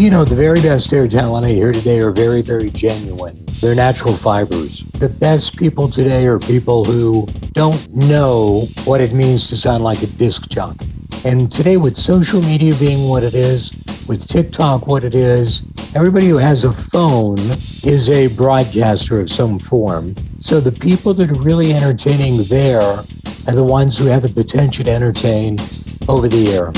You know, the very best air I hear today are very, very genuine. They're natural fibers. The best people today are people who don't know what it means to sound like a disc jockey. And today, with social media being what it is, with TikTok what it is, everybody who has a phone is a broadcaster of some form. So the people that are really entertaining there are the ones who have the potential to entertain over the air.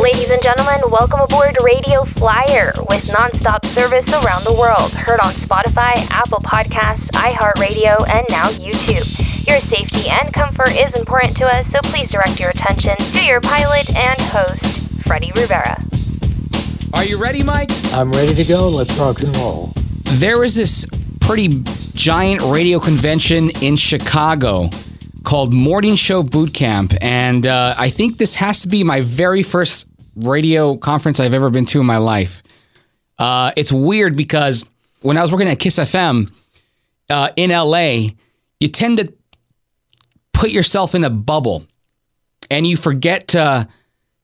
Ladies and gentlemen, welcome aboard Radio Flyer with nonstop service around the world. Heard on Spotify, Apple Podcasts, iHeartRadio, and now YouTube. Your safety and comfort is important to us, so please direct your attention to your pilot and host, Freddie Rivera. Are you ready, Mike? I'm ready to go. Let's rock and roll. There was this pretty giant radio convention in Chicago called Morning Show Boot Camp, and uh, I think this has to be my very first radio conference I've ever been to in my life. Uh, it's weird because when I was working at Kiss FM uh, in LA, you tend to put yourself in a bubble, and you forget to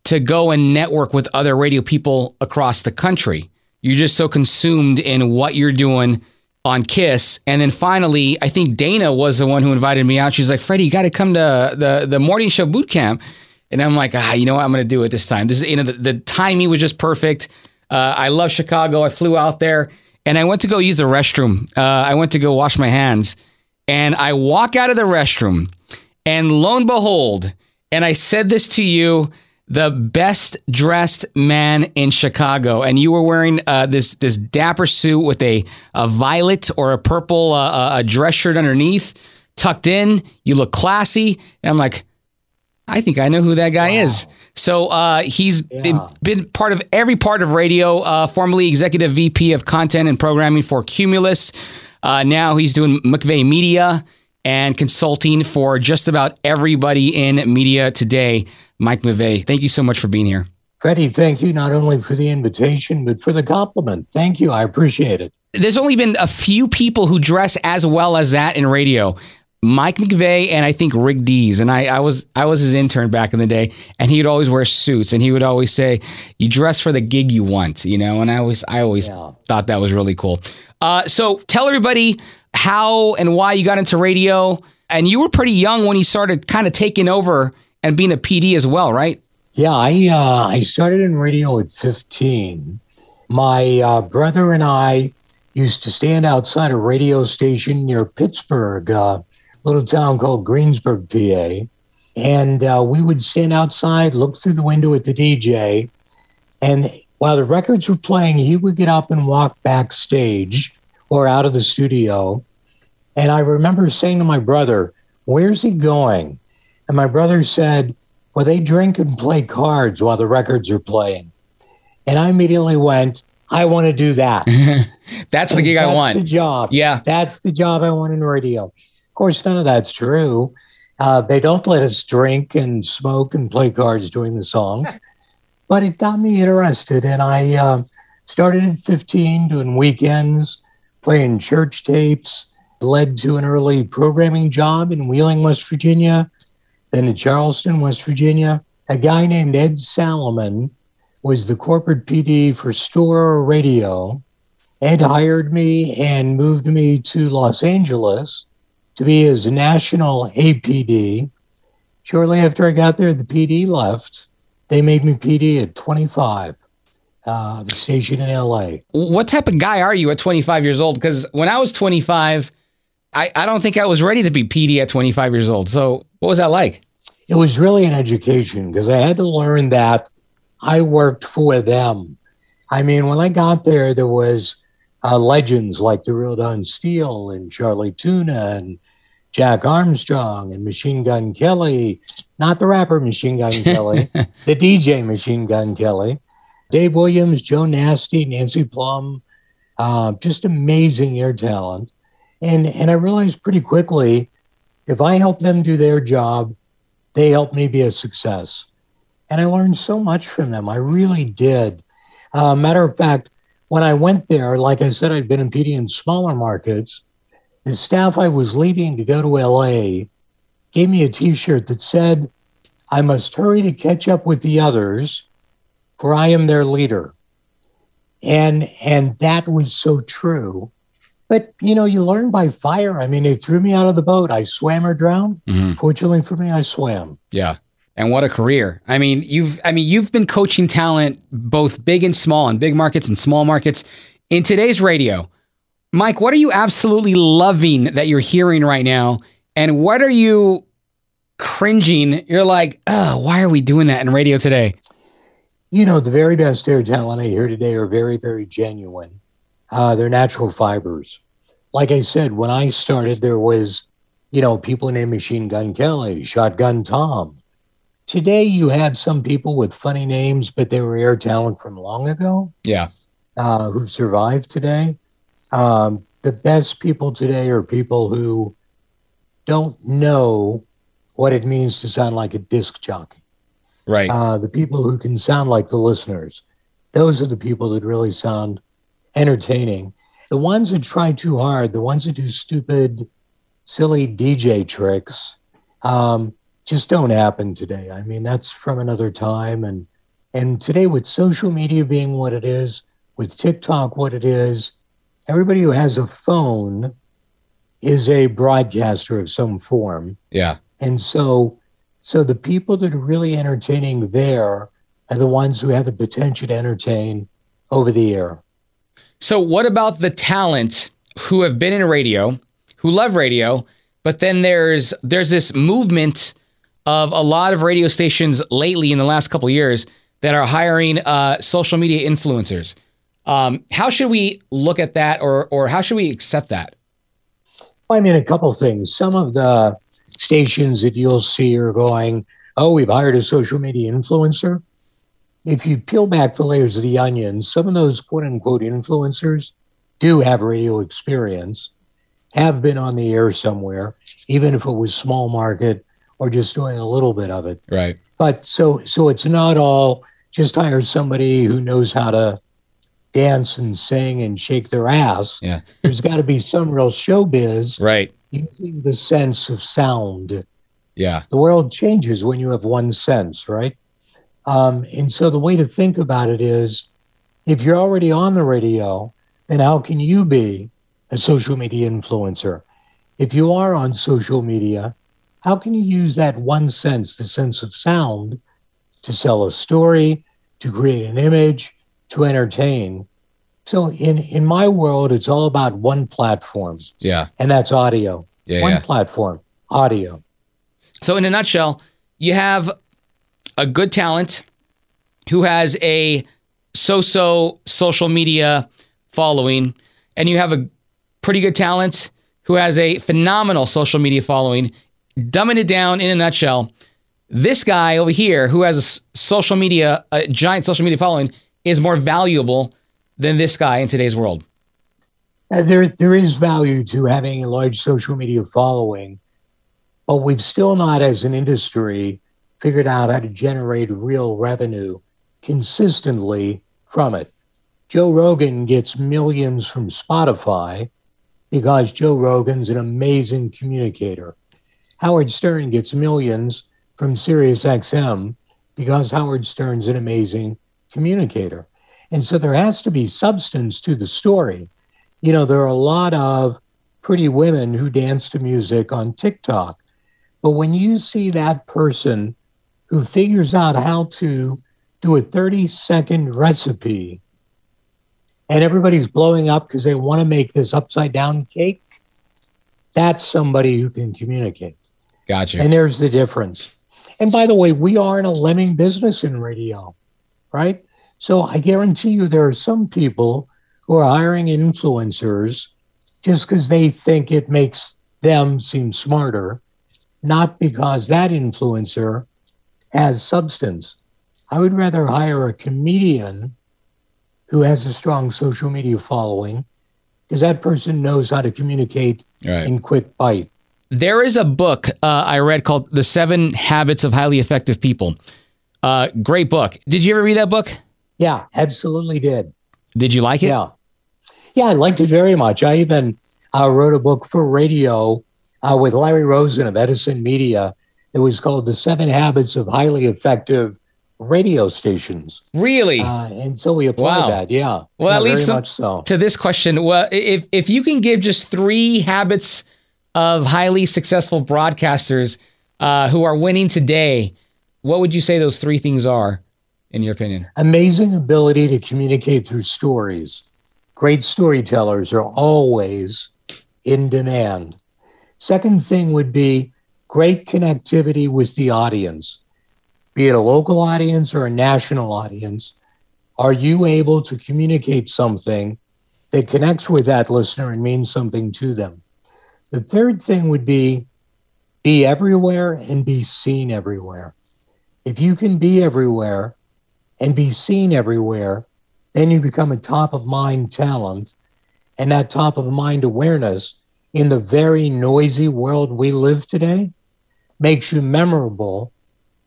to go and network with other radio people across the country. You're just so consumed in what you're doing on Kiss. And then finally, I think Dana was the one who invited me out. She's like, Freddie, you got to come to the, the morning show boot camp. And I'm like, ah, you know what? I'm going to do it this time. This is, you know, the, the timing was just perfect. Uh, I love Chicago. I flew out there and I went to go use the restroom. Uh, I went to go wash my hands and I walk out of the restroom and lo and behold, and I said this to you, the best dressed man in Chicago, and you were wearing uh, this this dapper suit with a, a violet or a purple uh, a dress shirt underneath, tucked in. You look classy. And I'm like, I think I know who that guy wow. is. So uh, he's yeah. been, been, part of every part of radio. Uh, formerly executive VP of content and programming for Cumulus. Uh, now he's doing McVay Media and consulting for just about everybody in media today. Mike McVay, thank you so much for being here. Freddie, thank you not only for the invitation, but for the compliment. Thank you. I appreciate it. There's only been a few people who dress as well as that in radio. Mike McVay and I think Rick Dees. And I, I was I was his intern back in the day, and he would always wear suits and he would always say, You dress for the gig you want, you know, and I always I always yeah. thought that was really cool. Uh, so tell everybody how and why you got into radio. And you were pretty young when you started kind of taking over and being a PD as well, right? Yeah, I uh, I started in radio at 15. My uh, brother and I used to stand outside a radio station near Pittsburgh, a uh, little town called Greensburg, PA. And uh, we would stand outside, look through the window at the DJ. And while the records were playing, he would get up and walk backstage or out of the studio. And I remember saying to my brother, Where's he going? And my brother said, Well, they drink and play cards while the records are playing. And I immediately went, I want to do that. that's the gig that's I want. the job. Yeah. That's the job I want in radio. Of course, none of that's true. Uh, they don't let us drink and smoke and play cards during the song. but it got me interested. And I uh, started at 15 doing weekends, playing church tapes, led to an early programming job in Wheeling, West Virginia, then in Charleston, West Virginia. A guy named Ed Salamon was the corporate PD for Storer Radio. Ed hired me and moved me to Los Angeles to be his national APD. Shortly after I got there, the PD left. They made me PD at 25. Uh, the station in LA. What type of guy are you at 25 years old? Because when I was 25, I, I don't think I was ready to be PD at 25 years old. So what was that like? It was really an education because I had to learn that I worked for them. I mean, when I got there, there was uh, legends like the Real Don Steele and Charlie Tuna and Jack Armstrong and Machine Gun Kelly, not the rapper Machine Gun Kelly, the DJ Machine Gun Kelly, Dave Williams, Joe Nasty, Nancy Plum, uh, just amazing air talent. And and I realized pretty quickly, if I help them do their job, they help me be a success. And I learned so much from them. I really did. Uh, matter of fact, when I went there, like I said, I'd been in PD in smaller markets. The staff I was leaving to go to LA gave me a T-shirt that said, "I must hurry to catch up with the others, for I am their leader." And and that was so true. But you know, you learn by fire. I mean, they threw me out of the boat. I swam or drowned. Mhm. Fortunately for me, I swam. Yeah. And what a career. I mean, you've I mean, you've been coaching talent both big and small and big markets and small markets. In today's radio, Mike, what are you absolutely loving that you're hearing right now? And what are you cringing? You're like, oh, why are we doing that in radio today? You know, the very best air talent I hear today are very, very genuine. Uh, they're natural fibers. Like I said, when I started, there was, you know, people named Machine Gun Kelly, Shotgun Tom. Today, you have some people with funny names, but they were air talent from long ago Yeah. uh, who've survived today. Um, the best people today are people who don't know what it means to sound like a disc jockey. Right. Uh, the people who can sound like the listeners. Those are the people that really sound entertaining. The ones that try too hard, the ones that do stupid, silly DJ tricks, um, just don't happen today. I mean, that's from another time. And and today, with social media being what it is, with TikTok what it is, everybody who has a phone is a broadcaster of some form. yeah. And so, so the people that are really entertaining there are the ones who have the potential to entertain over the air. So, what about the talent who have been in radio, who love radio, but then there's there's this movement of a lot of radio stations lately in the last couple of years that are hiring uh, social media influencers. Um, how should we look at that, or or how should we accept that? I mean, a couple things. Some of the stations that you'll see are going, oh, we've hired a social media influencer. If you peel back the layers of the onion, some of those quote unquote influencers do have radio experience, have been on the air somewhere, even if it was small market or just doing a little bit of it. Right. but so so it's not all just hire somebody who knows how to dance and sing and shake their ass. Yeah. There's got to be some real showbiz Right. Using the sense of sound. Yeah. The world changes when you have one sense, right? Um, and so the way to think about it is if you're already on the radio, then how can you be a social media influencer? If you are on social media, how can you use that one sense, the sense of sound, to sell a story, to create an image, to entertain? So in, in my world, it's all about one platform, Yeah. and that's audio. Yeah. one yeah. platform, audio. So, in a nutshell, you have a good talent who has a so so social media following, and you have a pretty good talent who has a phenomenal social media following. Dumbing it down in a nutshell, this guy over here who has a social media, a giant social media following, is more valuable than this guy in today's world. Uh, there, there is value to having a large social media following, but we've still not, as an industry, figured out how to generate real revenue consistently from it. Joe Rogan gets millions from Spotify because Joe Rogan's an amazing communicator. Howard Stern gets millions from SiriusXM because Howard Stern's an amazing communicator. And so there has to be substance to the story you know, there are a lot of pretty women who dance to music on TikTok. But when you see that person who figures out how to do a 30 second recipe and everybody's blowing up because they want to make this upside down cake, that's somebody who can communicate. Gotcha. And there's the difference. And by the way, we are in a lemming business in radio, right? So I guarantee you there are some people who are hiring influencers just because they think it makes them seem smarter, not because that influencer has substance. I would rather hire a comedian who has a strong social media following because that person knows how to communicate right. in quick bite. There is a book uh, I read called The Seven Habits of Highly Effective People. Uh, great book. Did you ever read that book? Yeah, absolutely did. Did you like it? Yeah. Yeah, I liked it very much. I even uh, wrote a book for radio uh, with Larry Rosin of Edison Media. It was called The Seven Habits of Highly Effective radio stations. Really? Uh, and so we apply Wow. that. Yeah. Well, yeah, very to- much so. to this question. Well, if if you can give just three habits of highly successful broadcasters uh, who are winning today, what would you say those three things are, in your opinion? Amazing ability to communicate through stories. Great storytellers are always in demand. Second thing would be great connectivity with the audience, be it a local audience or a national audience. Are you able to communicate something that connects with that listener and means something to them? The third thing would be be everywhere and be seen everywhere. If you can be everywhere and be seen everywhere, then you become a top of mind talent. And that top of mind awareness in the very noisy world we live today makes you memorable.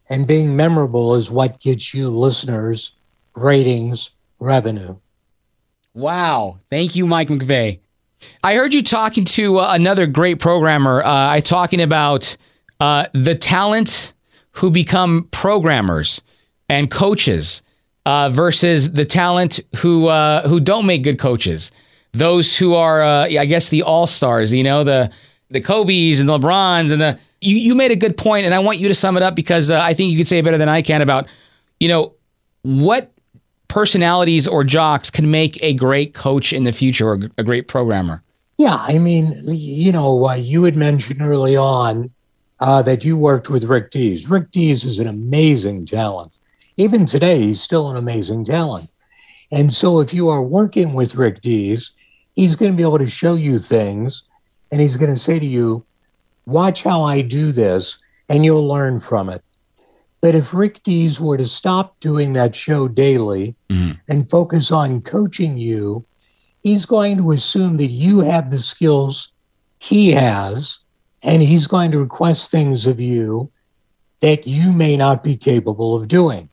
And being memorable is what gets you listeners, ratings, revenue. Wow. Thank you, Mike McVay. I heard you talking to uh, another great programmer. Uh, I talking about uh, the talent who become programmers and coaches uh, versus the talent who uh, who don't make good coaches. Those who are, uh, I guess, the all stars. You know, the the Kobe's and the LeBrons and the. You, you made a good point, and I want you to sum it up because uh, I think you could say it better than I can about, you know, what personalities or jocks can make a great coach in the future or a great programmer. Yeah, I mean, you know, uh, you had mentioned early on uh, that you worked with Rick Dees. Rick Dees is an amazing talent. Even today, he's still an amazing talent. And so, if you are working with Rick Dees, he's going to be able to show you things and he's going to say to you, Watch how I do this, and you'll learn from it. But if Rick Dees were to stop doing that show daily Mhm. and focus on coaching you, he's going to assume that you have the skills he has, and he's going to request things of you that you may not be capable of doing.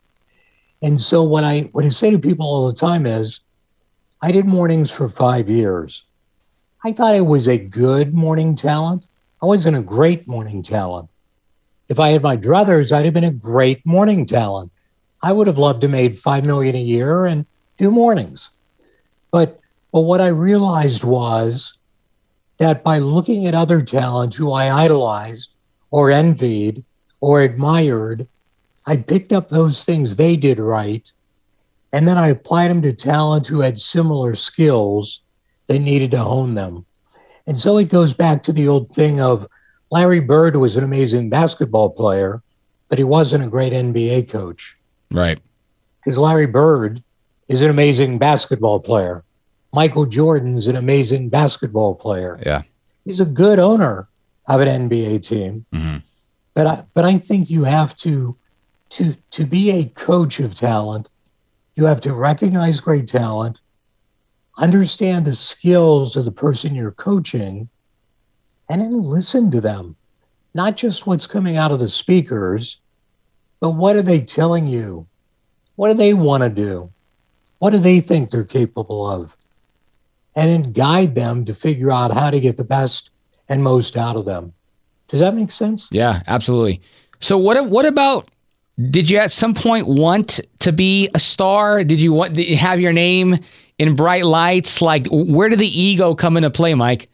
And so what I what I say to people all the time is, I did mornings for five years. I thought I was a good morning talent. I wasn't a great morning talent. If I had my druthers, I'd have been a great morning talent. I would have loved to made five million a year and do mornings. But but what I realized was that by looking at other talent who I idolized or envied or admired, I picked up those things they did right. And then I applied them to talent who had similar skills that needed to hone them. And so it goes back to the old thing of Larry Bird was an amazing basketball player, but he wasn't a great NBA coach Right. because Larry Bird is an amazing basketball player. Michael Jordan's an amazing basketball player. Yeah. He's a good owner of an NBA team. Mhm. But I but I think you have to to to be a coach of talent, you have to recognize great talent, understand the skills of the person you're coaching, and then listen to them. Not just what's coming out of the speakers, but what are they telling you? What do they want to do? What do they think they're capable of? And then guide them to figure out how to get the best and most out of them. Does that make sense? Yeah, absolutely. So what what about did you at some point want to be a star? Did you want to have your name in bright lights? Like where did the ego come into play, Mike?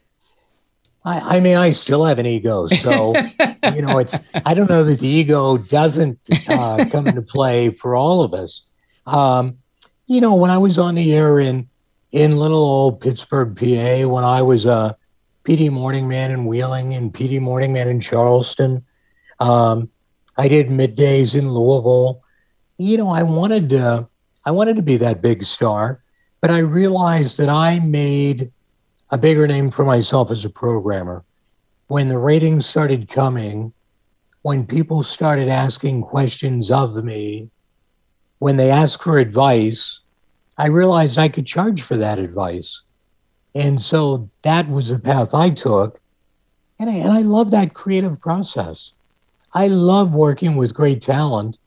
I, I mean, I still have an ego. So, you know, it's, I don't know that the ego doesn't uh, come into play for all of us. Um, you know, when I was on the air in, in little old Pittsburgh, PA, when I was a PD morning man in Wheeling and PD morning man in Charleston, um, I did middays in Louisville. You know, I wanted to, I wanted to be that big star, but I realized that I made a bigger name for myself as a programmer. When the ratings started coming, when people started asking questions of me, when they asked for advice, I realized I could charge for that advice. And so that was the path I took. And I, and I love that creative process. I love working with great talent.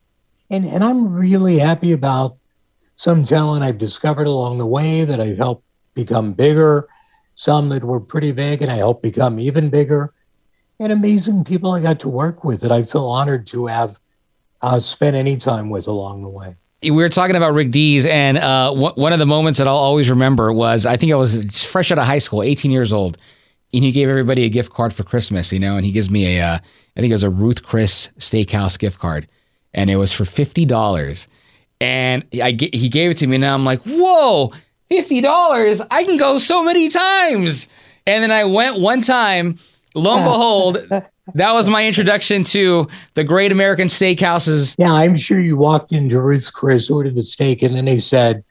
And, and I'm really happy about some talent I've discovered along the way that I've helped become bigger some that were pretty big and I helped become even bigger, and amazing people I got to work with that I feel honored to have uh, spent any time with along the way. We were talking about Rick Dees, and uh, one of the moments that I'll always remember was I think I was fresh out of high school, 18 years old, and he gave everybody a gift card for Christmas, you know, and he gives me a, uh, I think it was a Ruth Chris Steakhouse gift card, and it was for fifty dollars, and I he gave it to me, and I'm like, whoa, fifty dollars, I can go so many times, and then I went one time, lo and behold. that was my introduction to the great American steakhouses. Yeah, I'm sure you walked into Ruth's Chris, ordered the steak, and then they said,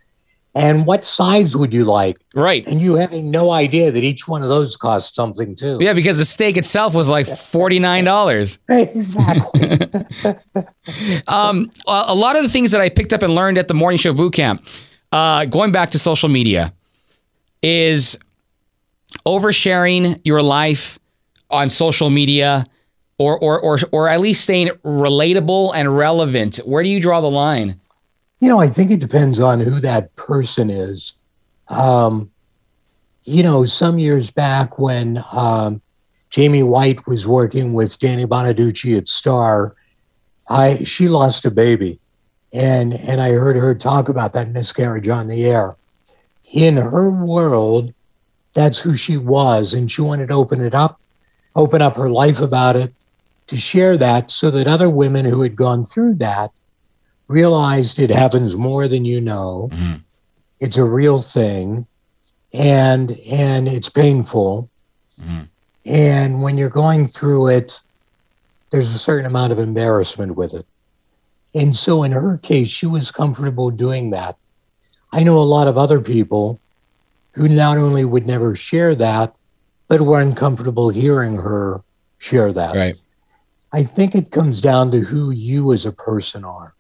and what size would you like? Right. And you having no idea that each one of those cost something too. Yeah, because the steak itself was like $49. Exactly. um, a lot of the things that I picked up and learned at the morning show boot camp, uh, going back to social media, is oversharing your life on social media or, or, or, or at least staying relatable and relevant. Where do you draw the line? You know, I think it depends on who that person is. Um, you know, some years back when um, Jamie White was working with Danny Bonaduce at Star, I she lost a baby, and and I heard her talk about that miscarriage on the air. In her world, that's who she was, and she wanted to open it up, open up her life about it, to share that, so that other women who had gone through that realized it happens more than you know. Mm-hmm. It's a real thing, and and it's painful. Mm-hmm. And when you're going through it, there's a certain amount of embarrassment with it. And so in her case, she was comfortable doing that. I know a lot of other people who not only would never share that, but were uncomfortable hearing her share that. Right. I think it comes down to who you as a person are.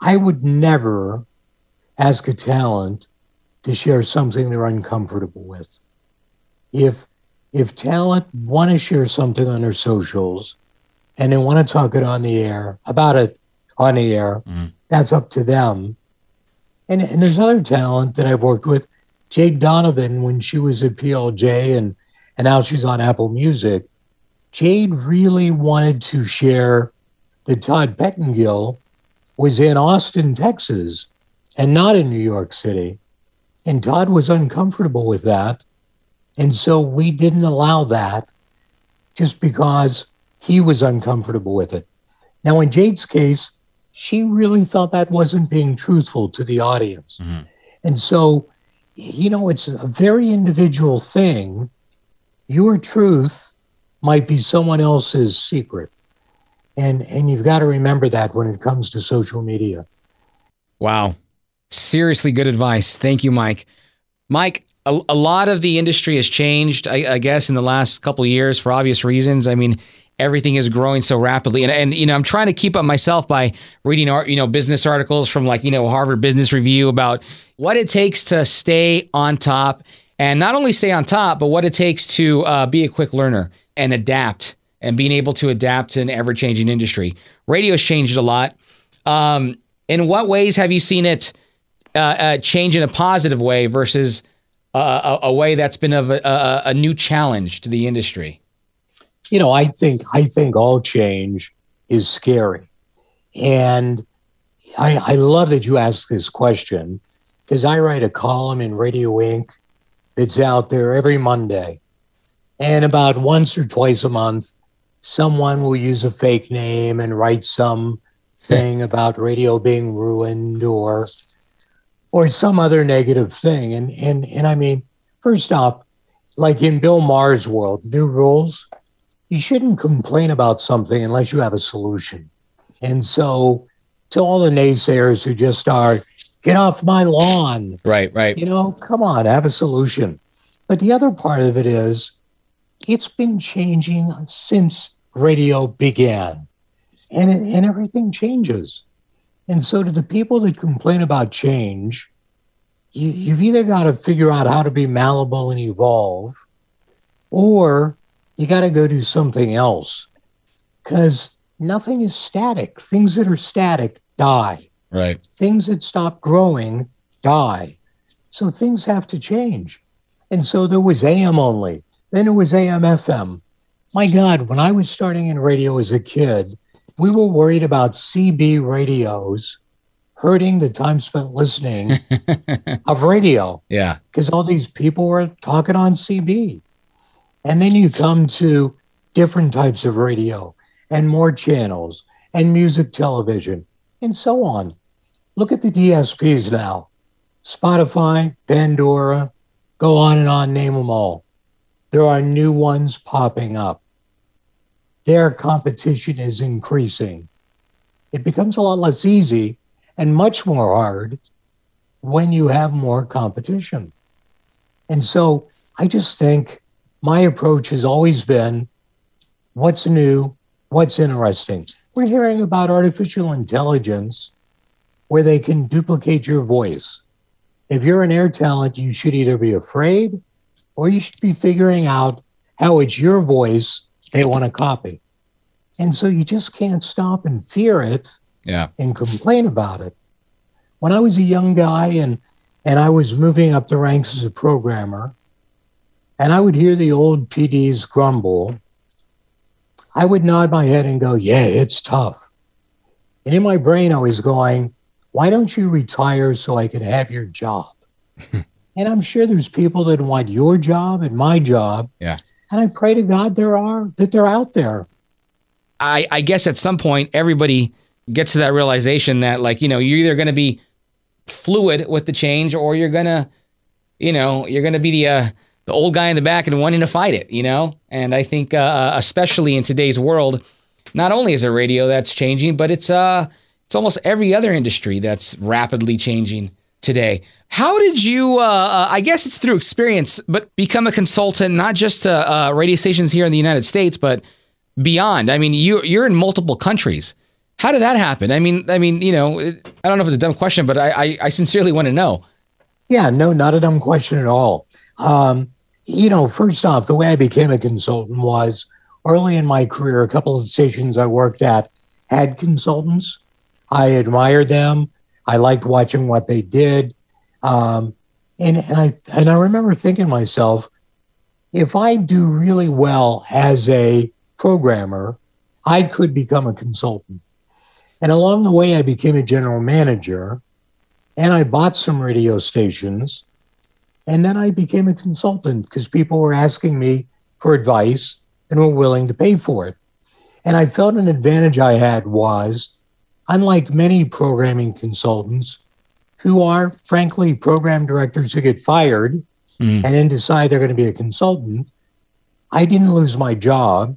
I would never ask a talent to share something they're uncomfortable with. If if talent want to share something on their socials and they want to talk it on the air about it on the air, mm-hmm. that's up to them. And and there's other talent that I've worked with. Jade Donovan, when she was at PLJ and and now she's on Apple Music, Jade really wanted to share the Todd Pettengill was in Austin, Texas, and not in New York City. And Todd was uncomfortable with that. And so we didn't allow that just because he was uncomfortable with it. Now, in Jade's case, she really thought that wasn't being truthful to the audience. Mm-hmm. And so, you know, it's a very individual thing. Your truth might be someone else's secret. And and you've got to remember that when it comes to social media. Wow. Seriously good advice. Thank you, Mike. Mike, a, a lot of the industry has changed, I, I guess, in the last couple years for obvious reasons. I mean, everything is growing so rapidly and, and you know i'm trying to keep up myself by reading art you know business articles from like you know harvard business review about what it takes to stay on top and not only stay on top but what it takes to uh, be a quick learner and adapt and being able to adapt to an ever changing industry. Radio's changed a lot. Um, in what ways have you seen it uh, uh, change in a positive way versus uh, a, a, way that's been of a, a, a, new challenge to the industry? You know, I think I think all change is scary, and I, I love that you asked this question because I write a column in Radio Ink that's out there every Monday, and about once or twice a month, someone will use a fake name and write some thing about radio being ruined or or some other negative thing. And and and I mean, first off, like in Bill Maher's world, new rules, you shouldn't complain about something unless you have a solution. And so to all the naysayers who just are, get off my lawn. Right, right. You know, come on, have a solution. But the other part of it is it's been changing since radio began. And, it, and everything changes. And so, to the people that complain about change, you, you've either got to figure out how to be malleable and evolve, or you got to go do something else because nothing is static. Things that are static die. Right. Things that stop growing die. So things have to change. And so there was AM only. Then it was AM FM. My God, when I was starting in radio as a kid, we were worried about CB radios hurting the time spent listening of radio Yeah. because all these people were talking on CB. And then you come to different types of radio and more channels and music television and so on. Look at the DSPs now Spotify, Pandora, go on and on, name them all. There are new ones popping up. Their competition is increasing. It becomes a lot less easy and much more hard when you have more competition. And so I just think my approach has always been what's new, what's interesting. We're hearing about artificial intelligence where they can duplicate your voice. If you're an air talent, you should either be afraid or you should be figuring out how it's your voice they want to copy. And so you just can't stop and fear it Yeah. and complain about it. When I was a young guy and and I was moving up the ranks as a programmer, and I would hear the old PDs grumble, I would nod my head and go, "Yeah, it's tough." And in my brain, I was going, "Why don't you retire so I can have your job?" and I'm sure there's people that want your job and my job. Yeah. And I pray to God there are that they're out there. I, I guess at some point everybody gets to that realization that like you know you're either going to be fluid with the change or you're gonna you know you're gonna be the uh, the old guy in the back and wanting to fight it you know and I think uh, especially in today's world not only is it radio that's changing but it's uh it's almost every other industry that's rapidly changing today. How did you? Uh, uh, I guess it's through experience, but become a consultant not just to uh, radio stations here in the United States, but beyond. I mean, you you're in multiple countries. How did that happen? I mean, I mean, you know, I don't know if it's a dumb question, but I I, I sincerely want to know. Yeah, no, not a dumb question at all. Um, you know, first off, the way I became a consultant was early in my career, a couple of stations I worked at had consultants. I admired them. I liked watching what they did. Um, and, and I and I remember thinking to myself, if I do really well as a programmer, I could become a consultant. And along the way, I became a general manager and I bought some radio stations. And then I became a consultant because people were asking me for advice and were willing to pay for it. And I felt an advantage I had was, unlike many programming consultants who are, frankly, program directors who get fired Mm. and then decide they're going to be a consultant, I didn't lose my job.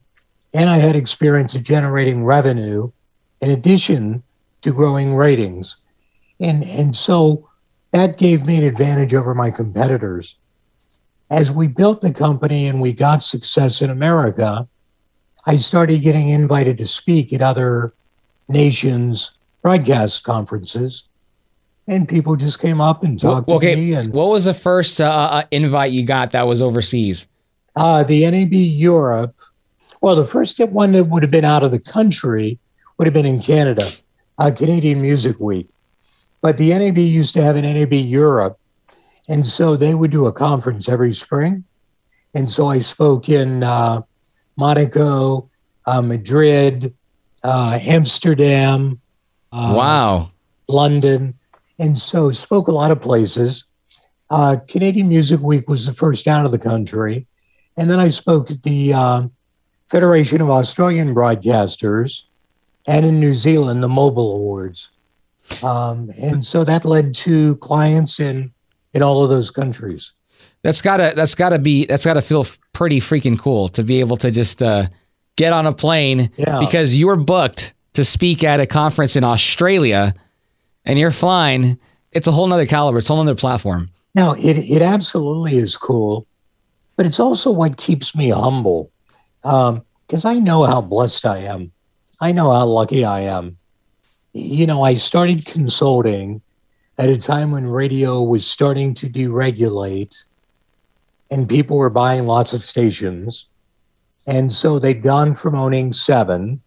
And I had experience of generating revenue in addition to growing ratings. And, and so that gave me an advantage over my competitors. As we built the company and we got success in America, I started getting invited to speak at other nations' broadcast conferences. And people just came up and talked to okay, me. And what was the first uh, uh, invite you got that was overseas? uh, the NAB Europe, well, the first one that would have been out of the country would have been in Canada, uh, Canadian Music Week. But the NAB used to have an NAB Europe. And so they would do a conference every spring. And so I spoke in uh, Monaco, uh, Madrid, uh, Amsterdam, uh, wow. London, and so spoke a lot of places. Uh, Canadian Music Week was the first out of the country, and then I spoke at the uh, Federation of Australian Broadcasters, and in New Zealand, the Mobile Awards, um, and so that led to clients in in all of those countries. That's gotta that's gotta be that's gotta feel pretty freaking cool to be able to just uh, get on a plane Yeah. because you were booked to speak at a conference in Australia and you're flying. It's a whole nother caliber. It's a whole nother platform. Now, it, it absolutely is cool, but it's also what keeps me humble um, because I know how blessed I am. I know how lucky I am. You know, I started consulting at a time when radio was starting to deregulate and people were buying lots of stations. And so they'd gone from owning seven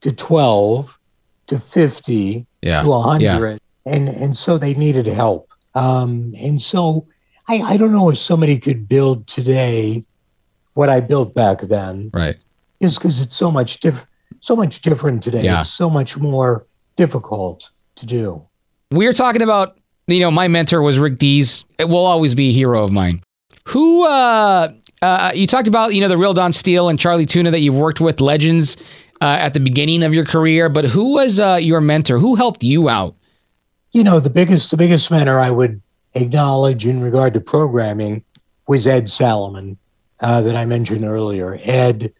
to 12 to 50 Yeah. to 100 and and so they needed help um and so i i don't know if somebody could build today what i built back then Right. just because it's so much diff- so much different today. Yeah. It's so much more difficult to do. We are talking about, you know, my mentor was Rick Dees. It will always be a hero of mine. Who, uh, uh, you talked about, you know, the real Don Steele and Charlie Tuna that you've worked with, legends uh, at the beginning of your career, but who was uh, your mentor? Who helped you out? You know, the biggest the biggest mentor I would acknowledge in regard to programming was Ed Salamon uh, that I mentioned earlier. Ed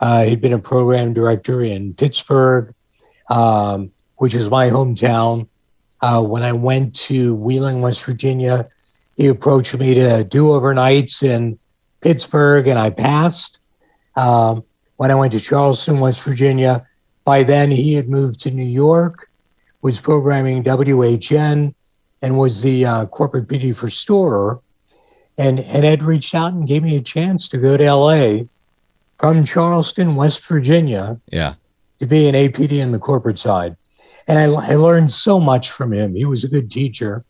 uh, had been a program director in Pittsburgh, um, which is my hometown. Uh, when I went to Wheeling, West Virginia, he approached me to do overnights in Pittsburgh, and I passed. Um, when I went to Charleston, West Virginia, by then he had moved to New York, was programming WHN, and was the uh, corporate PD for Storer. And, and Ed reached out and gave me a chance to go to LA from Charleston, West Virginia, Yeah. to be an APD in the corporate side. And I, I learned so much from him. He was a good teacher.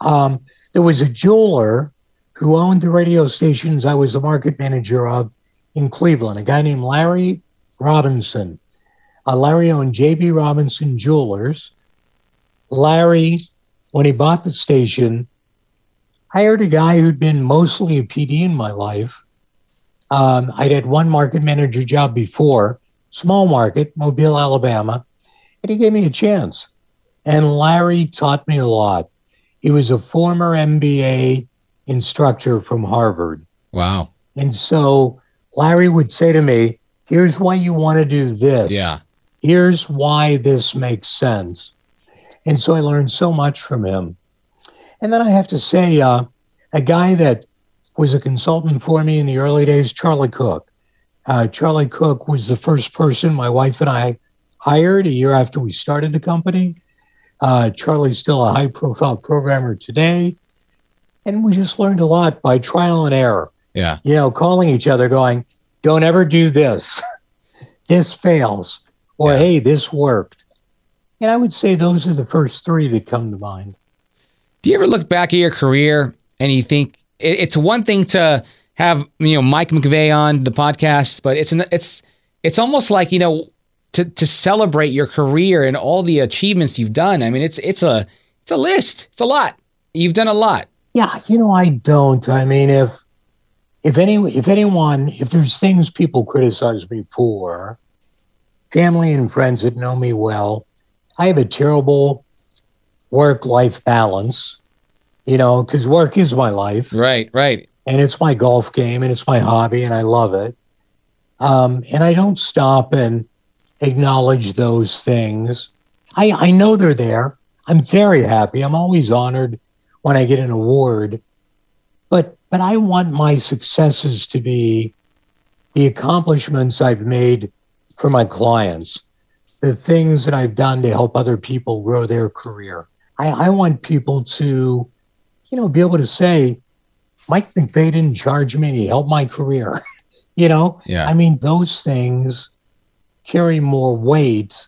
Um, there was a jeweler who owned the radio stations I was the market manager of in Cleveland, a guy named Larry Robinson. Uh, Larry owned JB Robinson Jewelers. Larry, when he bought the station, hired a guy who'd been mostly a PD in my life. Um, I'd had one market manager job before, small market, Mobile, Alabama, and he gave me a chance. And Larry taught me a lot. He was a former MBA instructor from Harvard. Wow. And so Larry would say to me, Here's why you want to do this. Yeah. Here's why this makes sense. And so I learned so much from him. And then I have to say, uh, a guy that was a consultant for me in the early days, Charlie Cook. Uh, Charlie Cook was the first person my wife and I hired a year after we started the company. Uh, Charlie's still a high profile programmer today. And we just learned a lot by trial and error Yeah. you know, calling each other, going, "Don't ever do this. this fails," or Yeah. "Hey, this worked." And I would say those are the first three that come to mind. Do you ever look back at your career and you think it's one thing to have you know Mike McVay on the podcast, but it's an, it's it's almost like you know to to celebrate your career and all the achievements you've done. I mean, it's it's a it's a list. It's a lot. You've done a lot. Yeah, you know, I don't. I mean, if if any if anyone if there's things people criticize me for, family and friends that know me well, I have a terrible work life balance. You know, because work is my life. Right. Right. and it's my golf game and it's my hobby and I love it. Um, and I don't stop and acknowledge those things. I, I know they're there. I'm very happy. I'm always honored when I get an award. But but I want my successes to be the accomplishments I've made for my clients, the things that I've done to help other people grow their career. I, I want people to, you know, be able to say, Mike McVay didn't charge me he helped my career. you know, Yeah. I mean, those things carry more weight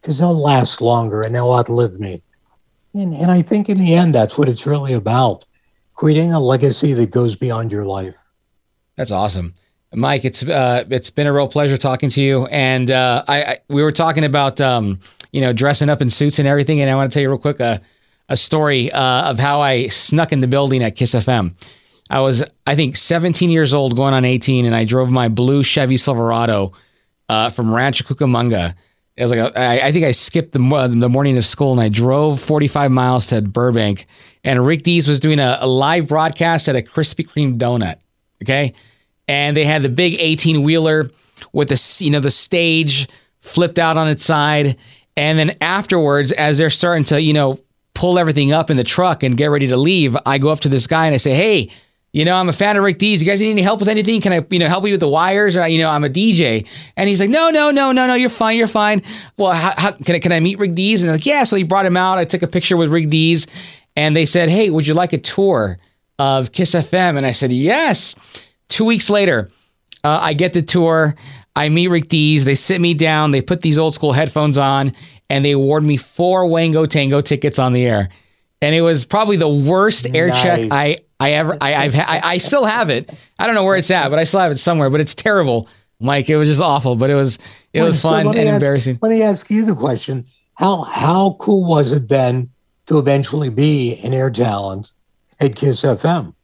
because they'll last longer and they'll outlive me. And, and I think in the end, that's what it's really about creating a legacy that goes beyond your life. That's awesome, Mike. It's uh, it's been a real pleasure talking to you. And uh, I, I we were talking about um, you know dressing up in suits and everything. And I want to tell you real quick a a story uh, of how I snuck in the building at Kiss FM. I was I think 17 years old, going on 18, and I drove my blue Chevy Silverado uh, from Rancho Cucamonga. It was like a, I, I think I skipped the the morning of school and I drove 45 miles to Burbank. And Rick Dees was doing a, a live broadcast at a Krispy Kreme donut. Okay, and they had the big 18 wheeler with the you know the stage flipped out on its side. And then afterwards, as they're starting to you know pull everything up in the truck and get ready to leave, I go up to this guy and I say, "Hey." You know, I'm a fan of Rick Dees. You guys need any help with anything? Can I, you know, help you with the wires? Or, you know, I'm a DJ. And he's like, no, no, no, no, no, you're fine, you're fine. Well, how, how, can I, can I meet Rick Dees? And they're like, yeah. So he brought him out. I took a picture with Rick Dees, and they said, hey, would you like a tour of Kiss FM? And I said, yes. Two weeks later, uh, I get the tour. I meet Rick Dees. They sit me down. They put these old school headphones on, and they award me four Wango Tango tickets on the air. And it was probably the worst air check I I ever I, I've I, I still have it. I don't know where it's at, but I still have it somewhere. But it's terrible. Mike. It was just awful, but it was it was So fun and ask- embarrassing. Let me ask you the question: How how cool was it then to eventually be an air talent at Kiss FM?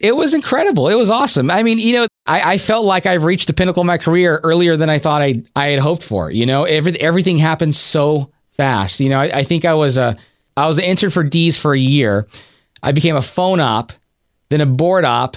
It was incredible. It was awesome. I mean, you know, I, I felt like I've reached the pinnacle of my career earlier than I thought I I had hoped for. You know, every, everything happened so fast. You know, I, I think I was a I was an intern for Dees for a year. I became a phone op, then a board op,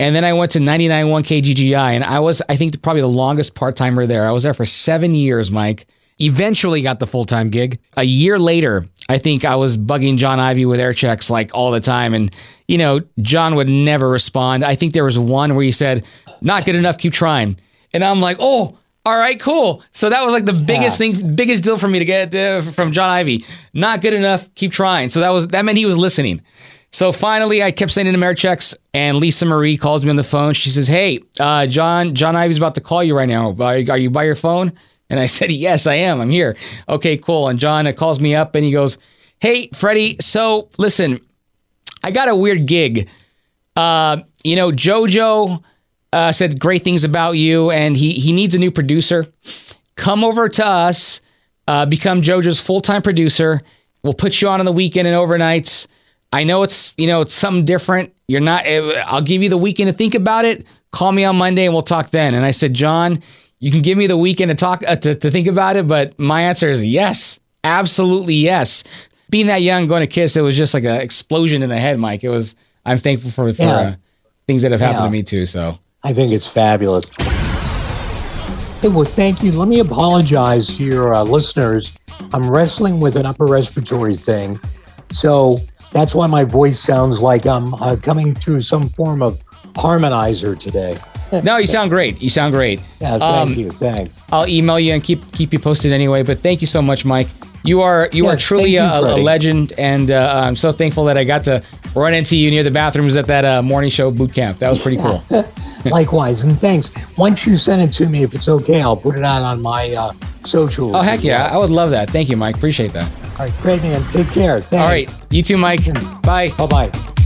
and then I went to 99.1 KGGI, and I was I think probably the longest part timer there. I was there for seven years, Mike. Eventually got the full time gig. A year later, I think I was bugging John Ivey with air checks like all the time. And, you know, John would never respond. I think there was one where he said, not good enough, keep trying. And I'm like, oh, all right, cool. So that was like the biggest thing, biggest deal for me to get uh, from John Ivey. Not good enough, keep trying. So that was that meant he was listening. So finally, I kept sending him air checks, and Lisa Marie calls me on the phone. She says, "Hey, uh, John, John Ivey's about to call you right now. Are, are you by your phone?" And I said, "Yes, I am. I'm here." Okay, cool. And John uh, calls me up, and he goes, "Hey, Freddie. So listen, I got a weird gig. Uh, you know, JoJo uh, said great things about you, and he he needs a new producer. Come over to us, uh, become JoJo's full time producer. We'll put you on on the weekend and overnights. I know it's you know it's something different. You're not. eh, I'll give you the weekend to think about it. Call me on Monday and we'll talk then. And I said, John, you can give me the weekend to talk uh, to, to think about it, but my answer is yes, absolutely yes. Being that young, going to Kiss, it was just like an explosion in the head, Mike. It was. I'm thankful for, for Yeah. uh, things that have happened Yeah. to me too. So I think it's fabulous. Hey, well, thank you. Let me apologize to your uh, listeners. I'm wrestling with an upper respiratory thing. So that's why my voice sounds like I'm uh, coming through some form of harmonizer today. no, you sound great. You sound great. Yeah, thank Um, you. Thanks. I'll email you and keep keep you posted anyway. But thank you so much, Mike. You are you are truly you, a, a legend, and uh, I'm so thankful that I got to run into you near the bathrooms at that uh, morning show boot camp. That was pretty cool. Likewise, and thanks. Once you send it to me, if it's okay, I'll put it out on my uh, socials. Oh heck yeah, well. I would love that. Thank you, Mike. Appreciate that. All right, great man. Take care. Thanks. All right, you too, Mike. Bye. Bye bye.